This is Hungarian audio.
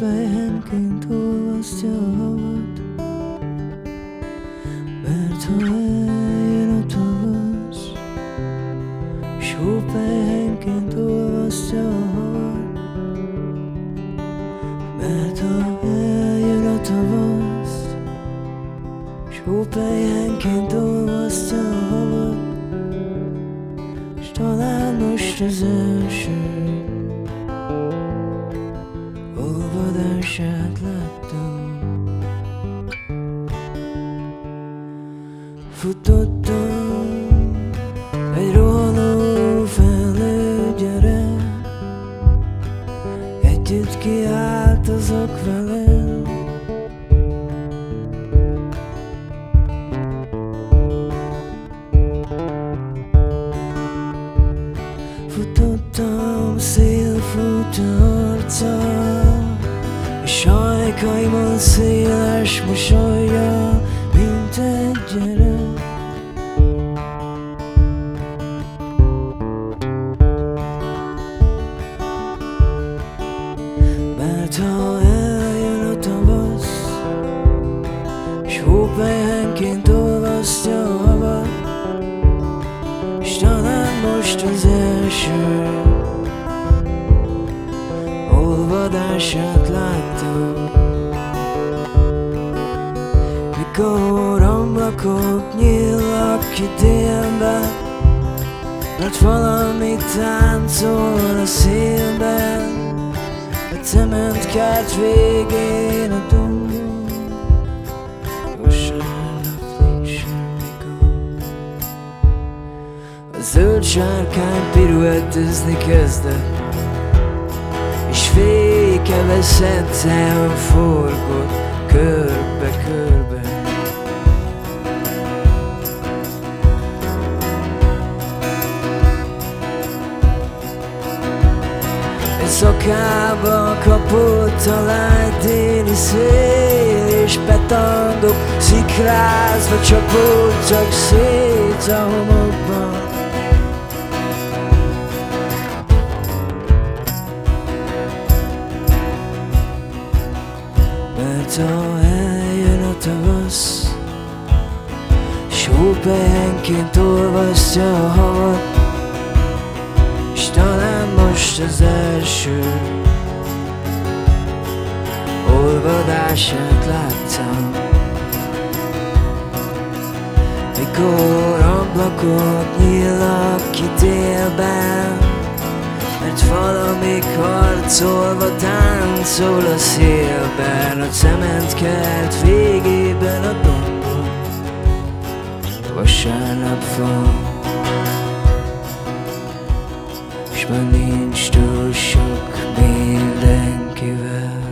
Hófejenként olvasztja a havat. Mert ha eljön a tavasz S hófejenként olvasztja a havat. Mert ha eljön a tavasz S hófejenként olvasztja a havat. S talán most az első láttam. Futottam egy rohanó felnő gyerek Együtt kiáltozok velem Futottam szélfut arccal ajkaimon széles mosolya Mint egy gyerek Mert ha eljön a tavasz S hópehenként olvasztja a havat S Mikor ablakok nyílnak ki délben Mert valami táncol a szélben A cementkert végén a gond. A zöld sárkány piruettezni kezdett És féke veszette a forgott Egy szakába kapott a lány déli szél És petangok szikrázva csapódtak szét a homokban Mert ha eljön a tavasz S olvasztja a havat S talán most az első Olvadását láttam. Mikor ablakok nyílnak ki délben mert valamik harcolva táncol a szélben A cementkert végében a dombon Vasárnap van S már nincs túl sok mindenkivel